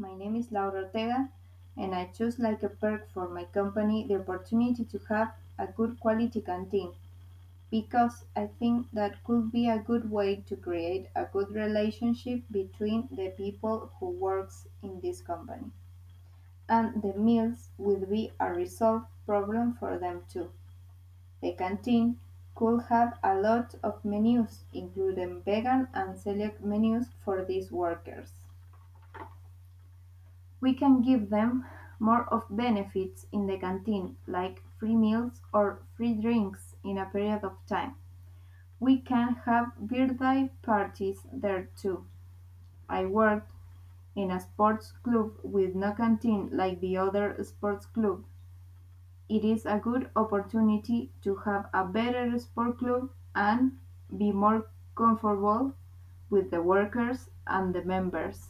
My name is Laura Ortega, and I choose like a perk for my company the opportunity to have a good quality canteen because I think that could be a good way to create a good relationship between the people who works in this company. And the meals will be a resolved problem for them too. The canteen could have a lot of menus, including vegan and celiac menus for these workers. We can give them more of benefits in the canteen, like free meals or free drinks in a period of time. We can have birthday parties there too. I worked in a sports club with no canteen like the other sports club. It is a good opportunity to have a better sport club and be more comfortable with the workers and the members.